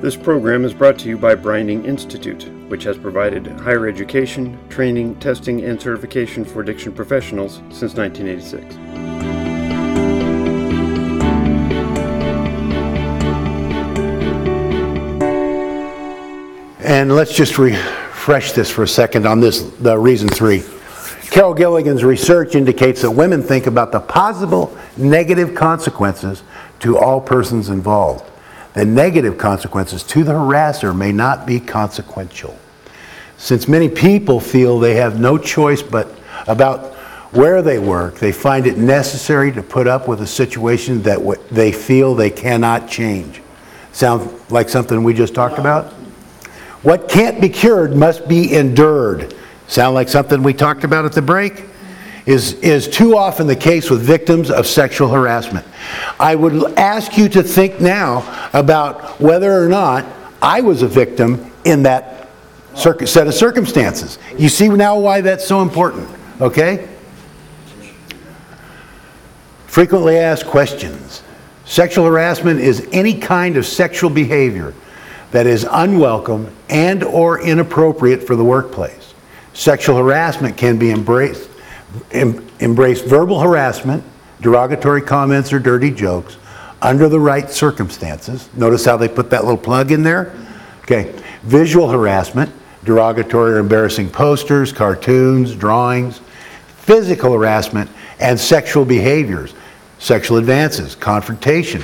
This program is brought to you by Breining Institute, which has provided higher education, training, testing, and certification for addiction professionals since 1986. And let's just refresh this for a second on this, the reason three. Carol Gilligan's research indicates that women think about the possible negative consequences to all persons involved. The negative consequences to the harasser may not be consequential. Since many people feel they have no choice but about where they work, they find it necessary to put up with a situation that they feel they cannot change. Sound like something we just talked about? What can't be cured must be endured. Sound like something we talked about at the break? Is, is too often the case with victims of sexual harassment. I would ask you to think now about whether or not I was a victim in that circ- set of circumstances. You see now why that's so important, okay? Frequently asked questions. Sexual harassment is any kind of sexual behavior that is unwelcome and or inappropriate for the workplace. Sexual harassment can be embraced em, embrace verbal harassment, derogatory comments or dirty jokes under the right circumstances. Notice how they put that little plug in there? Okay. Visual harassment, derogatory or embarrassing posters, cartoons, drawings, physical harassment, and sexual behaviors, sexual advances, confrontation,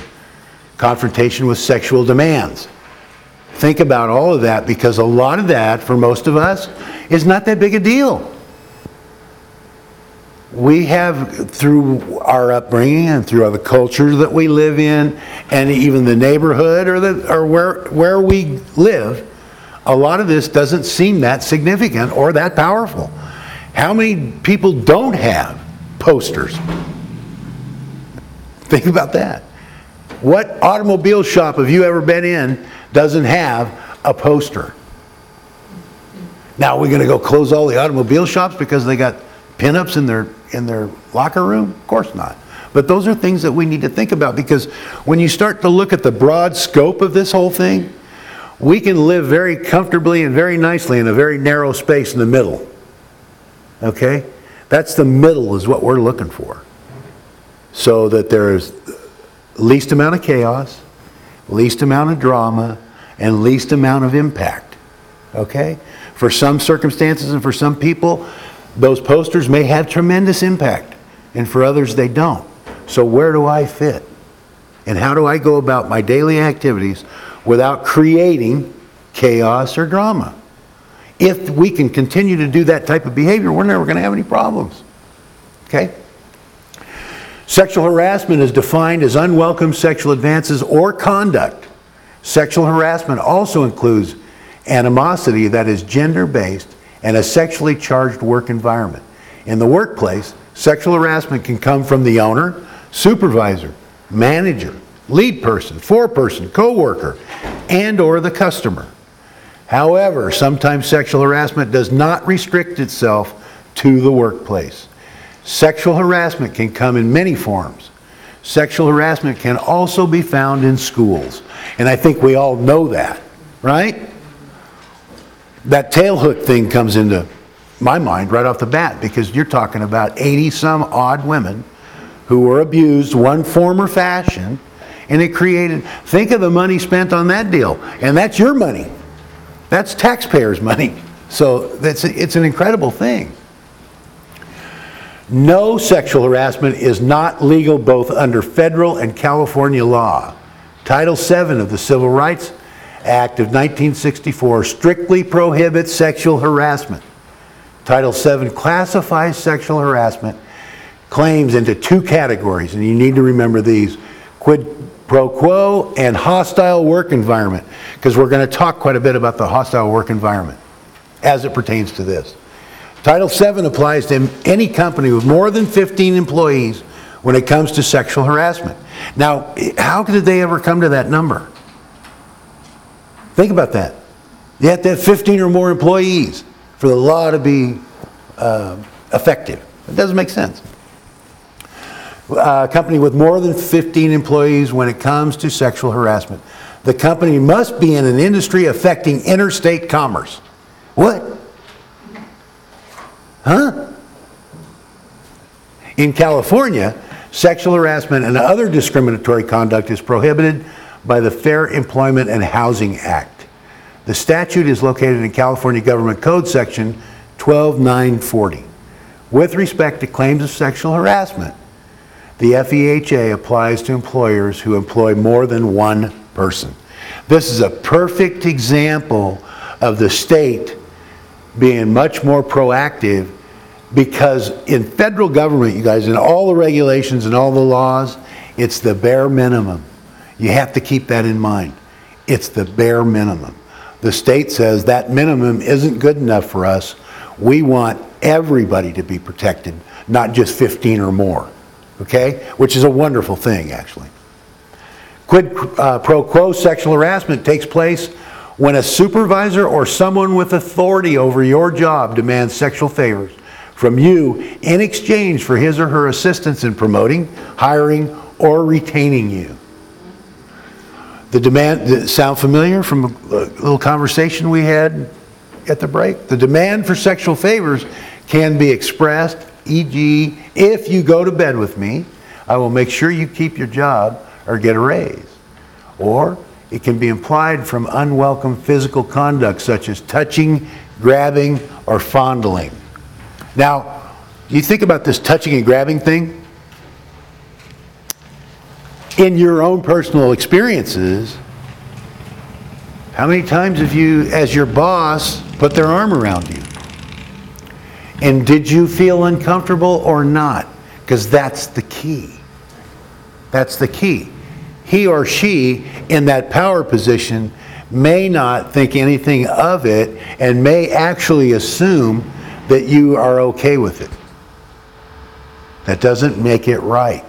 confrontation with sexual demands. Think about all of that because a lot of that, for most of us, is not that big a deal. We have, through our upbringing and through the culture that we live in, and even the neighborhood or, the, or where, where we live, a lot of this doesn't seem that significant or that powerful. How many people don't have posters? Think about that. What automobile shop have you ever been in doesn't have a poster? Now, we're going to go close all the automobile shops because they got pinups in their in their locker room? Of course not. But those are things that we need to think about because when you start to look at the broad scope of this whole thing, we can live very comfortably and very nicely in a very narrow space in the middle. Okay? That's the middle is what we're looking for. So that there's least amount of chaos, least amount of drama, and least amount of impact. Okay? For some circumstances and for some people, those posters may have tremendous impact, and for others, they don't. So, where do I fit? And how do I go about my daily activities without creating chaos or drama? If we can continue to do that type of behavior, we're never going to have any problems. Okay? Sexual harassment is defined as unwelcome sexual advances or conduct. Sexual harassment also includes animosity that is gender based and a sexually charged work environment. In the workplace, sexual harassment can come from the owner, supervisor, manager, lead person, foreperson, coworker, and or the customer. However, sometimes sexual harassment does not restrict itself to the workplace. Sexual harassment can come in many forms. Sexual harassment can also be found in schools. And I think we all know that, right? That Tailhook thing comes into my mind right off the bat because you're talking about 80 some odd women who were abused one form or fashion and it created think of the money spent on that deal and that's your money. That's taxpayers money. So that's it's an incredible thing. No sexual harassment is not legal both under federal and California law. Title VII of the Civil Rights Act of 1964 strictly prohibits sexual harassment. Title VII classifies sexual harassment claims into two categories, and you need to remember these quid pro quo and hostile work environment, because we're going to talk quite a bit about the hostile work environment as it pertains to this. Title VII applies to any company with more than 15 employees when it comes to sexual harassment. Now, how did they ever come to that number? Think about that. You have to have 15 or more employees for the law to be uh, effective. It doesn't make sense. A company with more than 15 employees when it comes to sexual harassment. The company must be in an industry affecting interstate commerce. What? Huh? In California, sexual harassment and other discriminatory conduct is prohibited by the Fair Employment and Housing Act. The statute is located in California Government Code Section 12940. With respect to claims of sexual harassment, the FEHA applies to employers who employ more than one person. This is a perfect example of the state being much more proactive because in federal government, you guys, in all the regulations and all the laws, it's the bare minimum. You have to keep that in mind. It's the bare minimum. The state says that minimum isn't good enough for us. We want everybody to be protected, not just 15 or more. Okay? Which is a wonderful thing, actually. Quid uh, pro quo sexual harassment takes place when a supervisor or someone with authority over your job demands sexual favors from you in exchange for his or her assistance in promoting, hiring, or retaining you. The demand, sound familiar from a little conversation we had at the break? The demand for sexual favors can be expressed, e.g., if you go to bed with me, I will make sure you keep your job or get a raise. Or it can be implied from unwelcome physical conduct such as touching, grabbing, or fondling. Now, you think about this touching and grabbing thing? In your own personal experiences, how many times have you, as your boss, put their arm around you? And did you feel uncomfortable or not? Because that's the key. That's the key. He or she in that power position may not think anything of it and may actually assume that you are okay with it. That doesn't make it right.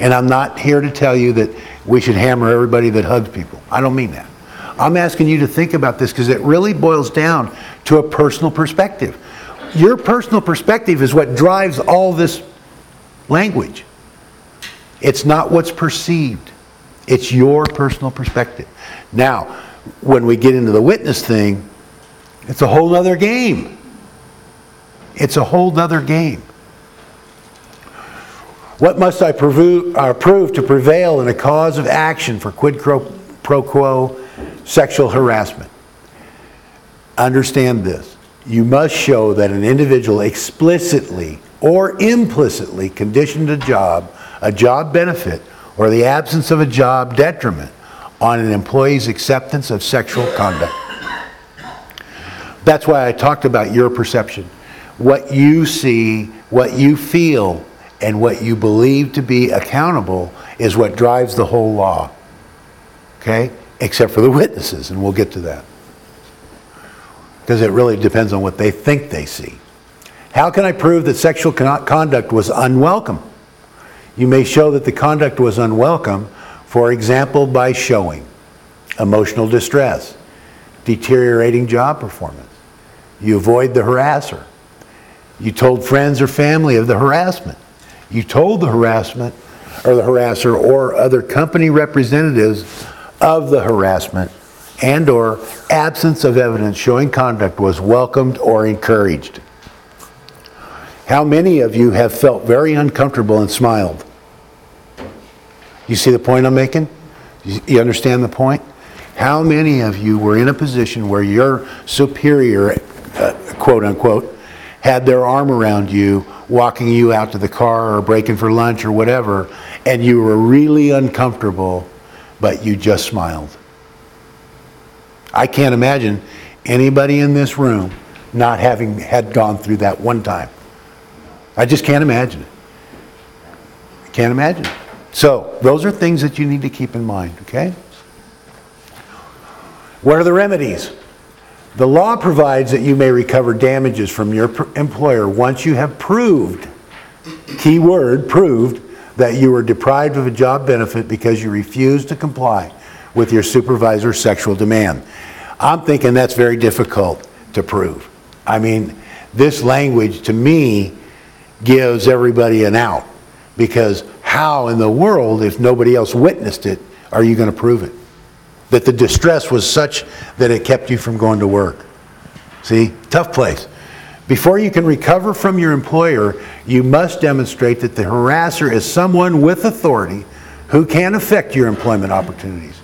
And I'm not here to tell you that we should hammer everybody that hugs people. I don't mean that. I'm asking you to think about this because it really boils down to a personal perspective. Your personal perspective is what drives all this language. It's not what's perceived, it's your personal perspective. Now, when we get into the witness thing, it's a whole other game. It's a whole other game. What must I prove, uh, prove to prevail in a cause of action for quid pro quo sexual harassment? Understand this. You must show that an individual explicitly or implicitly conditioned a job, a job benefit, or the absence of a job detriment on an employee's acceptance of sexual conduct. That's why I talked about your perception what you see, what you feel, and what you believe to be accountable is what drives the whole law. Okay? Except for the witnesses, and we'll get to that. Because it really depends on what they think they see. How can I prove that sexual conduct was unwelcome? You may show that the conduct was unwelcome, for example, by showing emotional distress, deteriorating job performance. You avoid the harasser, you told friends or family of the harassment. You told the harassment or the harasser or other company representatives of the harassment and or absence of evidence showing conduct was welcomed or encouraged. How many of you have felt very uncomfortable and smiled? You see the point I'm making? You understand the point? How many of you were in a position where your superior, uh, quote unquote, had their arm around you, walking you out to the car or breaking for lunch or whatever, and you were really uncomfortable, but you just smiled. I can't imagine anybody in this room not having had gone through that one time. I just can't imagine it. I can't imagine. So, those are things that you need to keep in mind, okay? What are the remedies? The law provides that you may recover damages from your employer once you have proved, key word, proved, that you were deprived of a job benefit because you refused to comply with your supervisor's sexual demand. I'm thinking that's very difficult to prove. I mean, this language to me gives everybody an out because how in the world, if nobody else witnessed it, are you going to prove it? That the distress was such that it kept you from going to work. See, tough place. Before you can recover from your employer, you must demonstrate that the harasser is someone with authority who can affect your employment opportunities.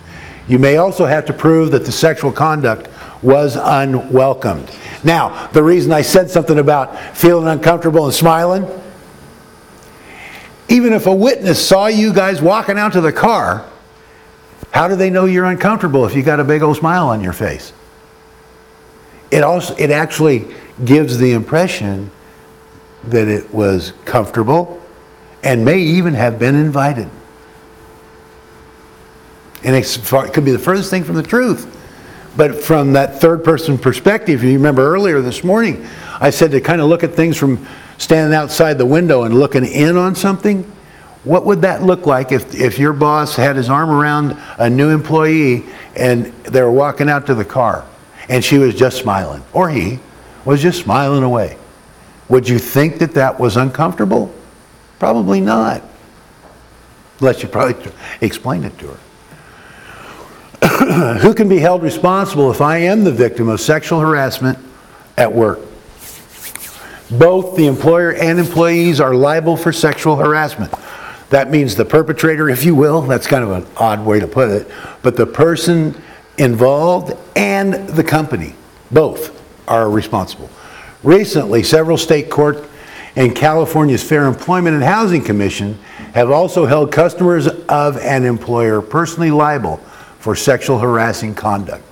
You may also have to prove that the sexual conduct was unwelcomed. Now, the reason I said something about feeling uncomfortable and smiling, even if a witness saw you guys walking out to the car, how do they know you're uncomfortable if you got a big old smile on your face? It also it actually gives the impression that it was comfortable and may even have been invited. And it could be the furthest thing from the truth. But from that third person perspective, you remember earlier this morning, I said to kind of look at things from standing outside the window and looking in on something. What would that look like if, if your boss had his arm around a new employee and they were walking out to the car and she was just smiling, or he was just smiling away? Would you think that that was uncomfortable? Probably not. Unless you probably explained it to her. Who can be held responsible if I am the victim of sexual harassment at work? Both the employer and employees are liable for sexual harassment. That means the perpetrator, if you will, that's kind of an odd way to put it, but the person involved and the company, both are responsible. Recently, several state courts and California's Fair Employment and Housing Commission have also held customers of an employer personally liable for sexual harassing conduct.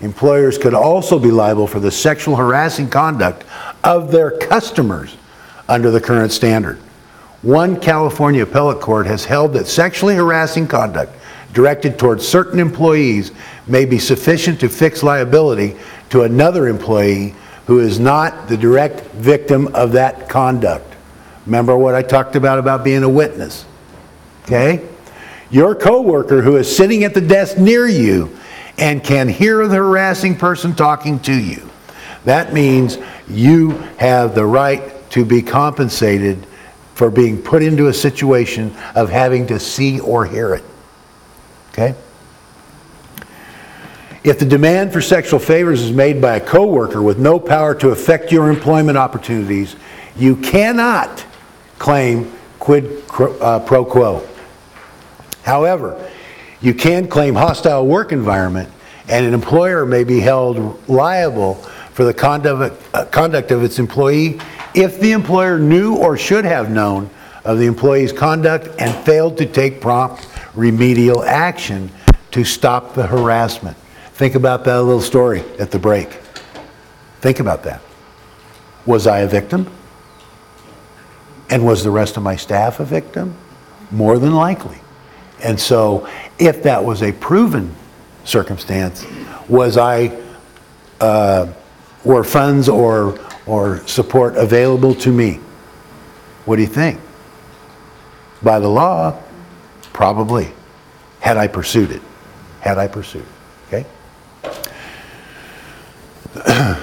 Employers could also be liable for the sexual harassing conduct of their customers under the current standard. One California appellate court has held that sexually harassing conduct directed towards certain employees may be sufficient to fix liability to another employee who is not the direct victim of that conduct. Remember what I talked about about being a witness? Okay? Your coworker who is sitting at the desk near you and can hear the harassing person talking to you. That means you have the right to be compensated for being put into a situation of having to see or hear it. Okay? If the demand for sexual favors is made by a coworker with no power to affect your employment opportunities, you cannot claim quid uh, pro quo. However, you can claim hostile work environment, and an employer may be held liable for the uh, conduct of its employee if the employer knew or should have known of the employee's conduct and failed to take prompt remedial action to stop the harassment. Think about that little story at the break. Think about that. Was I a victim? And was the rest of my staff a victim? More than likely. And so, if that was a proven circumstance, was I, uh, were funds or, or support available to me? What do you think? By the law, probably. Had I pursued it. Had I pursued it. Okay?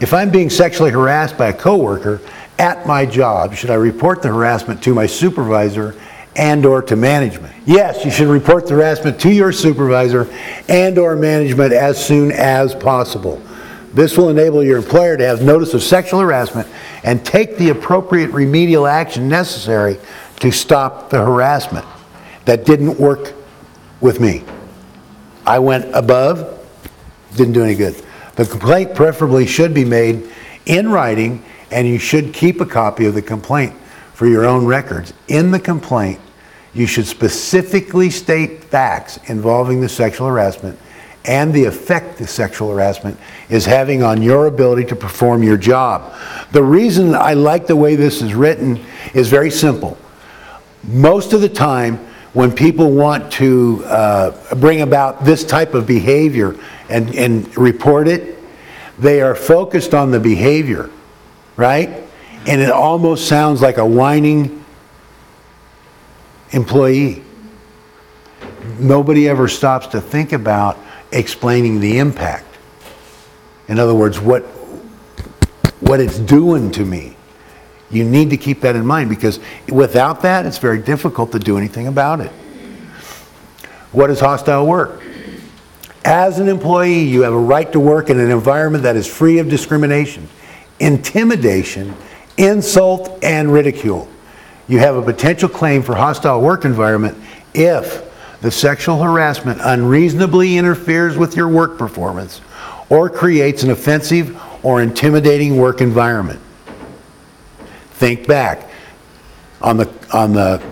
if I'm being sexually harassed by a coworker at my job, should I report the harassment to my supervisor and or to management? Yes, you should report the harassment to your supervisor and or management as soon as possible. This will enable your employer to have notice of sexual harassment and take the appropriate remedial action necessary to stop the harassment. That didn't work with me. I went above, didn't do any good. The complaint preferably should be made in writing, and you should keep a copy of the complaint for your own records. In the complaint, you should specifically state facts involving the sexual harassment and the effect the sexual harassment is having on your ability to perform your job. The reason I like the way this is written is very simple. Most of the time, when people want to uh, bring about this type of behavior and, and report it, they are focused on the behavior, right? And it almost sounds like a whining employee. Nobody ever stops to think about explaining the impact. In other words, what, what it's doing to me. You need to keep that in mind because without that, it's very difficult to do anything about it. What is hostile work? As an employee, you have a right to work in an environment that is free of discrimination, intimidation, insult, and ridicule. You have a potential claim for hostile work environment if the sexual harassment unreasonably interferes with your work performance or creates an offensive or intimidating work environment. Think back on the, on the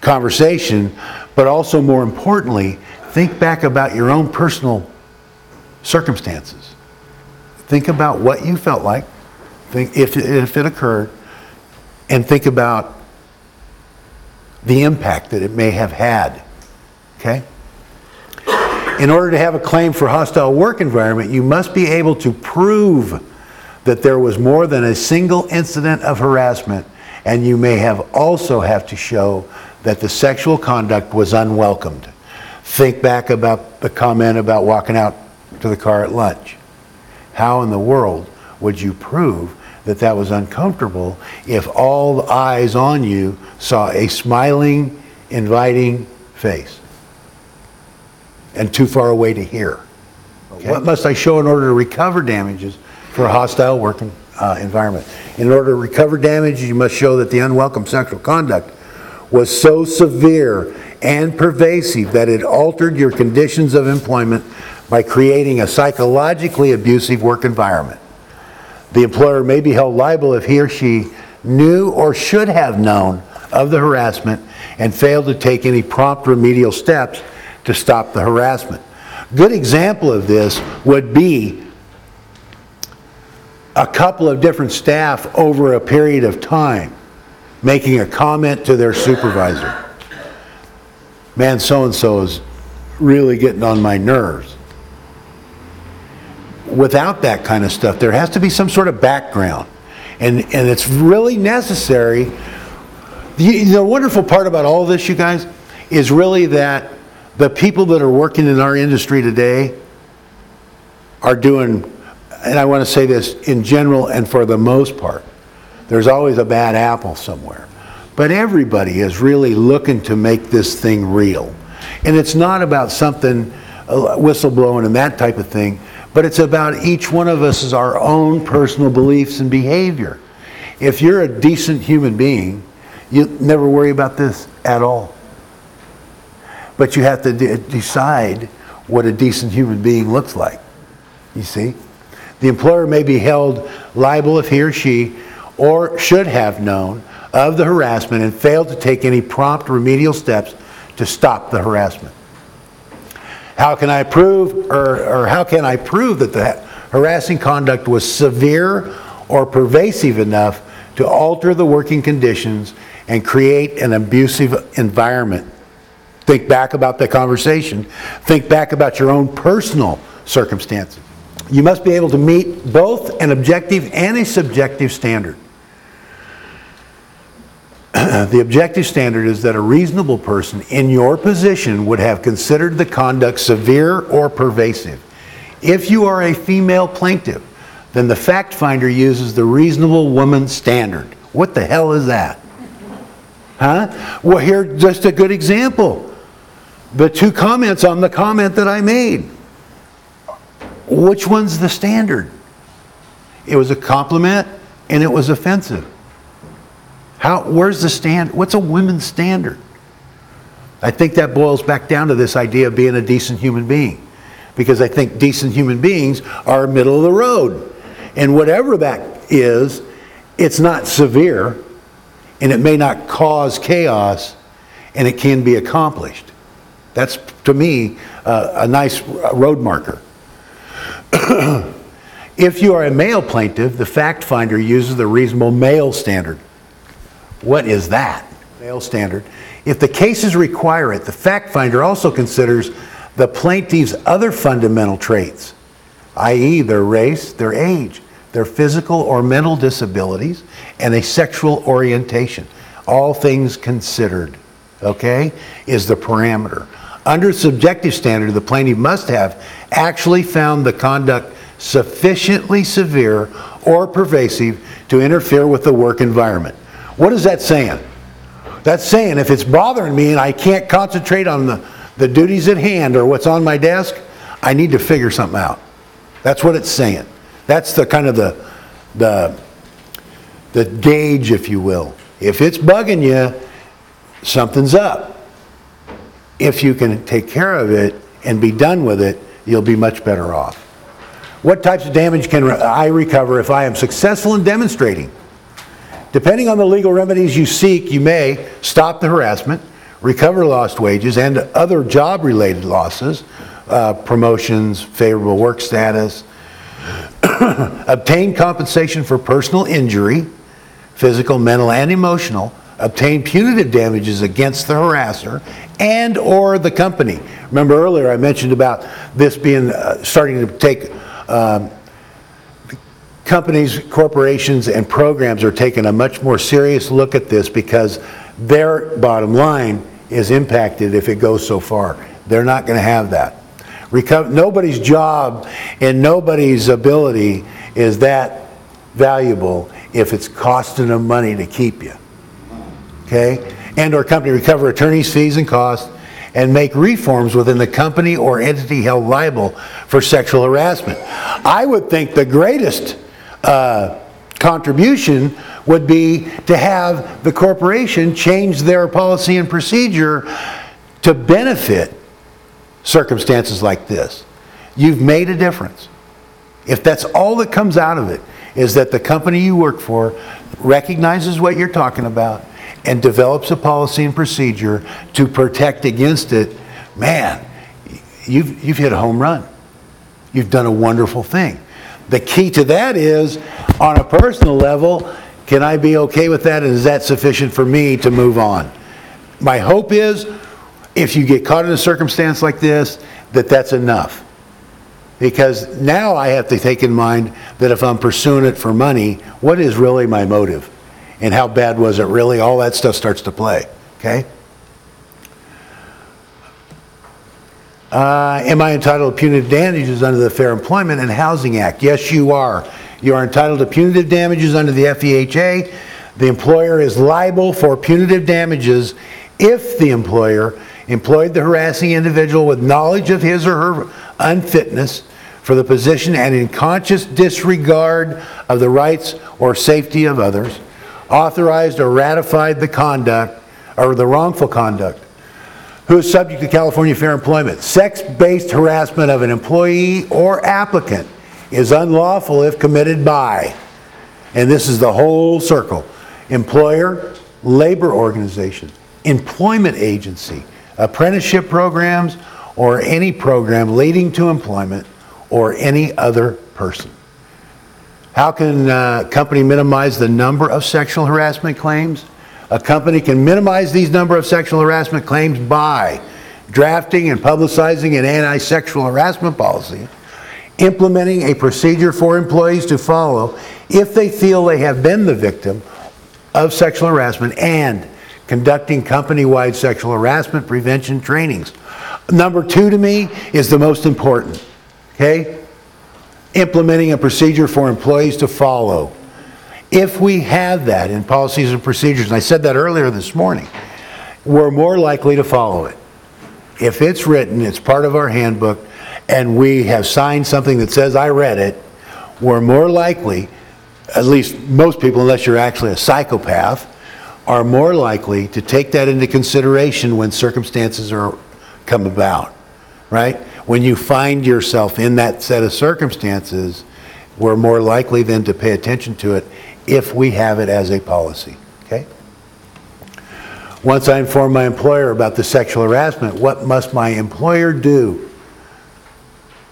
conversation, but also more importantly, think back about your own personal circumstances. Think about what you felt like, think if, if it occurred, and think about the impact that it may have had. Okay? In order to have a claim for hostile work environment, you must be able to prove that there was more than a single incident of harassment, and you may have also have to show that the sexual conduct was unwelcomed. Think back about the comment about walking out to the car at lunch. How in the world would you prove that that was uncomfortable if all the eyes on you saw a smiling, inviting face and too far away to hear? Okay. What must I show in order to recover damages for a hostile working uh, environment? In order to recover damages, you must show that the unwelcome sexual conduct was so severe and pervasive that it altered your conditions of employment by creating a psychologically abusive work environment. The employer may be held liable if he or she knew or should have known of the harassment and failed to take any prompt remedial steps to stop the harassment. Good example of this would be a couple of different staff over a period of time making a comment to their supervisor. Man, so and so is really getting on my nerves. Without that kind of stuff, there has to be some sort of background. And, and it's really necessary. The, the wonderful part about all this, you guys, is really that the people that are working in our industry today are doing, and I want to say this in general and for the most part, there's always a bad apple somewhere. But everybody is really looking to make this thing real. And it's not about something, uh, whistleblowing and that type of thing, but it's about each one of us as our own personal beliefs and behavior. If you're a decent human being, you never worry about this at all. But you have to de- decide what a decent human being looks like. You see? The employer may be held liable if he or she or should have known of the harassment and failed to take any prompt remedial steps to stop the harassment. How can I prove, or, or how can I prove that the harassing conduct was severe or pervasive enough to alter the working conditions and create an abusive environment? Think back about the conversation. Think back about your own personal circumstances. You must be able to meet both an objective and a subjective standard. the objective standard is that a reasonable person in your position would have considered the conduct severe or pervasive. If you are a female plaintiff, then the fact finder uses the reasonable woman standard. What the hell is that? Huh? Well, here, just a good example. The two comments on the comment that I made. Which one's the standard? It was a compliment and it was offensive. How, where's the stand? What's a women's standard? I think that boils back down to this idea of being a decent human being. Because I think decent human beings are middle of the road. And whatever that is, it's not severe, and it may not cause chaos, and it can be accomplished. That's, to me, uh, a nice road marker. if you are a male plaintiff, the fact finder uses the reasonable male standard. What is that? Male standard. If the cases require it, the fact finder also considers the plaintiff's other fundamental traits, i.e., their race, their age, their physical or mental disabilities, and a sexual orientation. All things considered, okay, is the parameter. Under subjective standard, the plaintiff must have actually found the conduct sufficiently severe or pervasive to interfere with the work environment. What is that saying? That's saying if it's bothering me and I can't concentrate on the, the duties at hand or what's on my desk, I need to figure something out. That's what it's saying. That's the kind of the, the, the gauge, if you will. If it's bugging you, something's up. If you can take care of it and be done with it, you'll be much better off. What types of damage can I recover if I am successful in demonstrating? Depending on the legal remedies you seek, you may stop the harassment, recover lost wages and other job-related losses, uh, promotions, favorable work status, obtain compensation for personal injury, physical, mental, and emotional, obtain punitive damages against the harasser and/or the company. Remember earlier I mentioned about this being uh, starting to take um, companies, corporations, and programs are taking a much more serious look at this because their bottom line is impacted if it goes so far. They're not going to have that. Reco- nobody's job and nobody's ability is that valuable if it's costing them money to keep you. Okay? And or company recover attorney's fees and costs and make reforms within the company or entity held liable for sexual harassment. I would think the greatest uh, contribution would be to have the corporation change their policy and procedure to benefit circumstances like this. You've made a difference. If that's all that comes out of it, is that the company you work for recognizes what you're talking about and develops a policy and procedure to protect against it, man, you've, you've hit a home run. You've done a wonderful thing. The key to that is, on a personal level, can I be okay with that and is that sufficient for me to move on? My hope is, if you get caught in a circumstance like this, that that's enough. Because now I have to take in mind that if I'm pursuing it for money, what is really my motive? And how bad was it really? All that stuff starts to play, okay? Uh, am I entitled to punitive damages under the Fair Employment and Housing Act? Yes, you are. You are entitled to punitive damages under the FEHA. The employer is liable for punitive damages if the employer employed the harassing individual with knowledge of his or her unfitness for the position and in conscious disregard of the rights or safety of others, authorized or ratified the conduct or the wrongful conduct, who is subject to California Fair Employment. Sex-based harassment of an employee or applicant is unlawful if committed by, and this is the whole circle, employer, labor organization, employment agency, apprenticeship programs, or any program leading to employment or any other person. How can a company minimize the number of sexual harassment claims? A company can minimize these number of sexual harassment claims by drafting and publicizing an anti-sexual harassment policy, implementing a procedure for employees to follow if they feel they have been the victim of sexual harassment, and conducting company-wide sexual harassment prevention trainings. Number two to me is the most important, okay? Implementing a procedure for employees to follow. If we have that in policies and procedures, and I said that earlier this morning, we're more likely to follow it. If it's written, it's part of our handbook, and we have signed something that says, I read it, we're more likely, at least most people, unless you're actually a psychopath, are more likely to take that into consideration when circumstances are come about, right? When you find yourself in that set of circumstances, we're more likely then to pay attention to it if we have it as a policy, okay? Once I inform my employer about the sexual harassment, what must my employer do?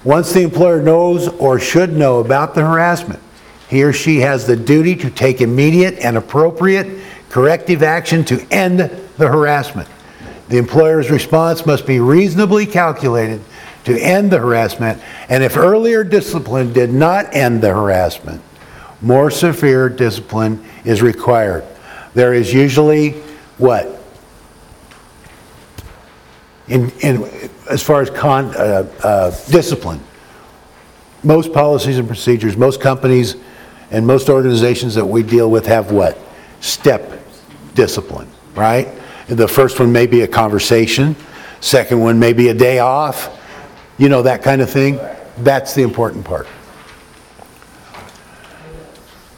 Once the employer knows or should know about the harassment, he or she has the duty to take immediate and appropriate corrective action to end the harassment. The employer's response must be reasonably calculated to end the harassment, and if earlier discipline did not end the harassment, more severe discipline is required. There is usually what? In, in, as far as con, uh, uh, discipline, most policies and procedures, most companies And most organizations that we deal with have what? Step discipline, right? The first one may be a conversation, second one may be a day off, you know, that kind of thing. That's the important part.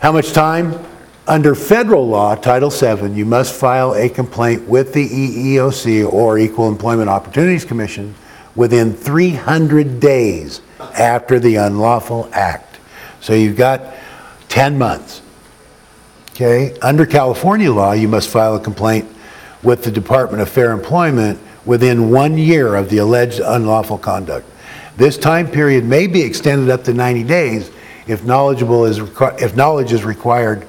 How much time? Under federal law, Title VII, you must file a complaint with the EEOC or Equal Employment Opportunities Commission within 300 days after the unlawful act. So you've got 10 months. Okay? Under California law, you must file a complaint with the Department of Fair Employment within one year of the alleged unlawful conduct. This time period may be extended up to 90 days if knowledgeable is, requi- if knowledge is required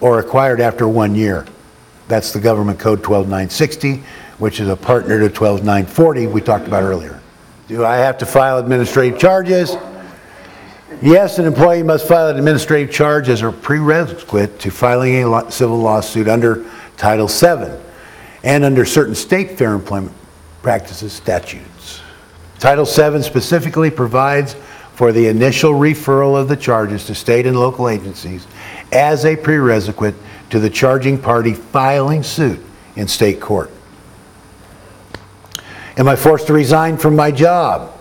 or acquired after one year. That's the Government Code 12960, which is a partner to 12940 we talked about earlier. Do I have to file administrative charges? Yes, an employee must file an administrative charge as a prerequisite to filing a lo- civil lawsuit under Title VII and under certain state fair employment practices statutes. Title VII specifically provides for the initial referral of the charges to state and local agencies as a prerequisite to the charging party filing suit in state court. Am I forced to resign from my job?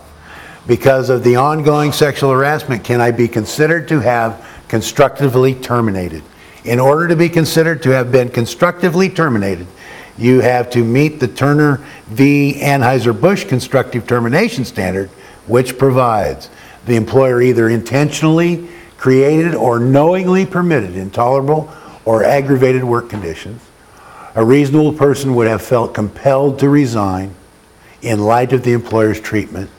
Because of the ongoing sexual harassment, can I be considered to have constructively terminated? In order to be considered to have been constructively terminated, you have to meet the Turner v. Anheuser-Busch constructive termination standard, which provides the employer either intentionally created or knowingly permitted intolerable or aggravated work conditions. A reasonable person would have felt compelled to resign in light of the employer's treatment,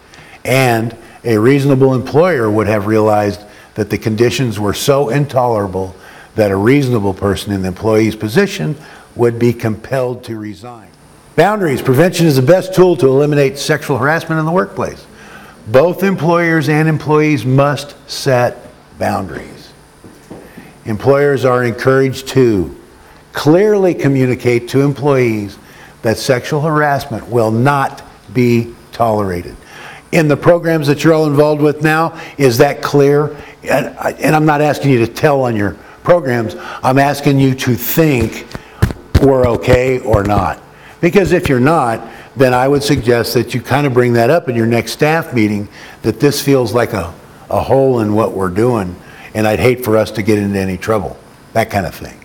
and a reasonable employer would have realized that the conditions were so intolerable that a reasonable person in the employee's position would be compelled to resign. Boundaries. Prevention is the best tool to eliminate sexual harassment in the workplace. Both employers and employees must set boundaries. Employers are encouraged to clearly communicate to employees that sexual harassment will not be tolerated. In the programs that you're all involved with now, is that clear? And, I- and I'm not asking you to tell on your programs, I'm asking you to think we're okay or not. Because if you're not, then I would suggest that you kind of bring that up in your next staff meeting, that this feels like a, a hole in what we're doing, and I'd hate for us to get into any trouble, that kind of thing.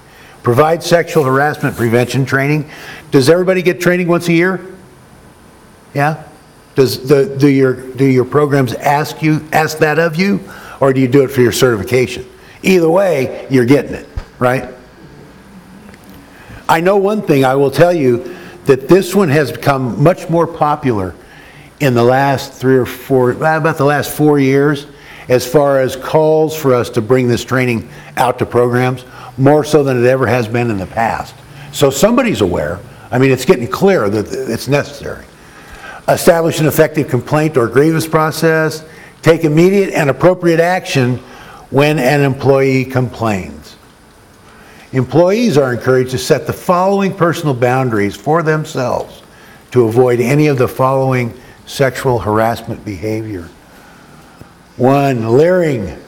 Provide sexual harassment prevention training. Does everybody get training once a year? Yeah? Does the, do your, do your programs ask you, ask that of you, or do you do it for your certification? Either way, you're getting it, right? I know one thing, I will tell you, that this one has become much more popular in the last three or four, about the last four years, as far as calls for us to bring this training out to programs, more so than it ever has been in the past. So somebody's aware. I mean, it's getting clear that it's necessary. Establish an effective complaint or grievance process. Take immediate and appropriate action when an employee complains. Employees are encouraged to set the following personal boundaries for themselves to avoid any of the following sexual harassment behavior. One, leering,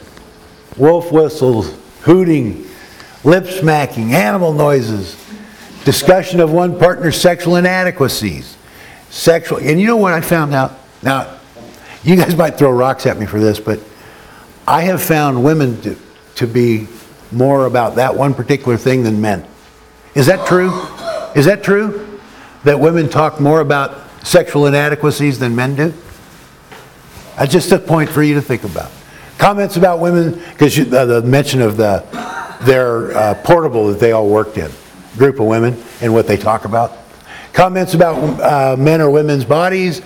wolf whistles, hooting, lip smacking, animal noises, discussion of one partner's sexual inadequacies, sexual, and you know what I found out? Now, you guys might throw rocks at me for this, but I have found women to, to be more about that one particular thing than men. Is that true? Is that true? That women talk more about sexual inadequacies than men do? That's just a point for you to think about. Comments about women, because uh, the mention of the, their uh, portable that they all worked in, group of women, and what they talk about. Comments about uh, men or women's bodies,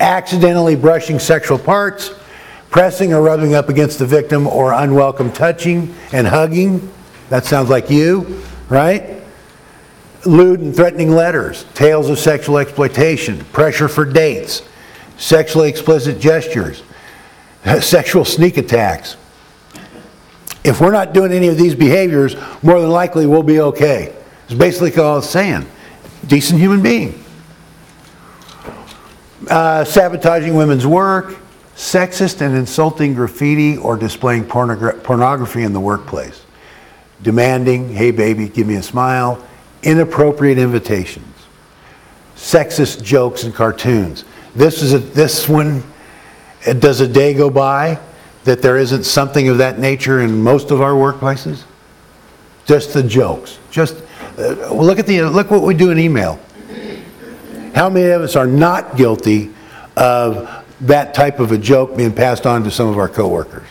accidentally brushing sexual parts, pressing or rubbing up against the victim, or unwelcome touching and hugging. That sounds like you, right? Lewd and threatening letters, tales of sexual exploitation, pressure for dates, sexually explicit gestures, sexual sneak attacks. If we're not doing any of these behaviors, more than likely we'll be okay. It's basically all it's saying. Decent human being. Uh, sabotaging women's work, sexist and insulting graffiti or displaying pornogra- pornography in the workplace, demanding, hey baby, give me a smile, inappropriate invitations, sexist jokes and cartoons. This is a, this one, does a day go by that there isn't something of that nature in most of our workplaces? Just the jokes. Just uh, look at the look what we do in email. How many of us are not guilty of that type of a joke being passed on to some of our coworkers?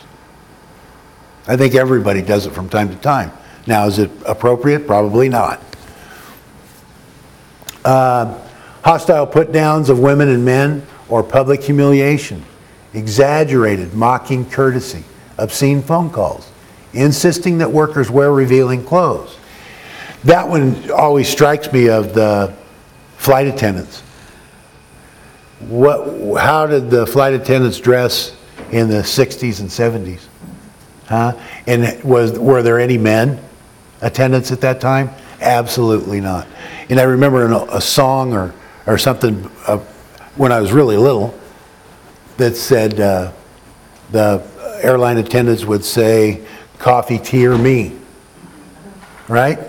I think everybody does it from time to time. Now, is it appropriate? Probably not. Uh, hostile put downs of women and men or public humiliation, exaggerated, mocking courtesy, obscene phone calls, insisting that workers wear revealing clothes. That one always strikes me of the flight attendants. What, how did the flight attendants dress in the 60s and 70s? Huh? And was, were there any men attendants at that time? Absolutely not. And I remember in a, a song or, or something uh, when I was really little that said uh, the airline attendants would say, coffee, tea, or me. Right?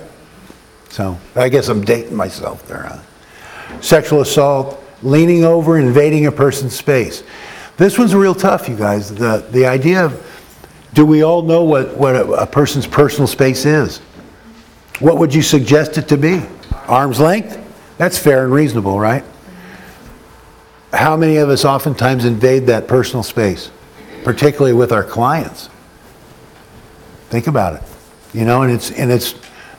So I guess I'm dating myself there. Huh? Sexual assault, leaning over, invading a person's space. This one's real tough, you guys. The, the idea of do we all know what, what a, a person's personal space is? What would you suggest it to be? Arm's length? That's fair and reasonable, right? How many of us oftentimes invade that personal space, particularly with our clients? Think about it. You know, and it's and it's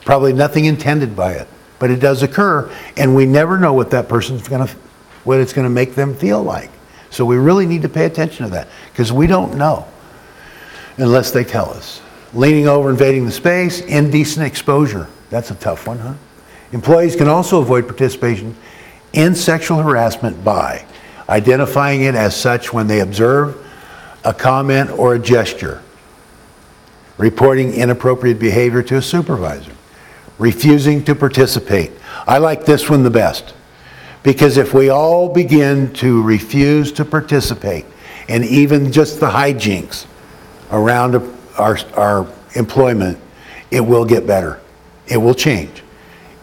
probably nothing intended by it, but it does occur, and we never know what that person's going to what it's going to make them feel like. So we really need to pay attention to that because we don't know unless they tell us. Leaning over, invading the space, indecent exposure. That's a tough one, huh? Employees can also avoid participation in sexual harassment by identifying it as such when they observe a comment or a gesture, reporting inappropriate behavior to a supervisor, refusing to participate. I like this one the best because if we all begin to refuse to participate, and even just the hijinks around our, our employment, it will get better. It will change.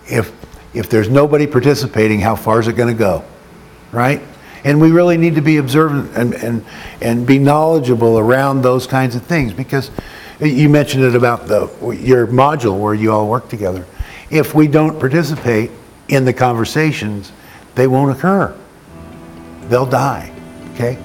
If, if there's nobody participating, how far is it going to go? Right? And we really need to be observant and, and, and be knowledgeable around those kinds of things because you mentioned it about the, your module where you all work together. If we don't participate in the conversations, they won't occur. They'll die. Okay?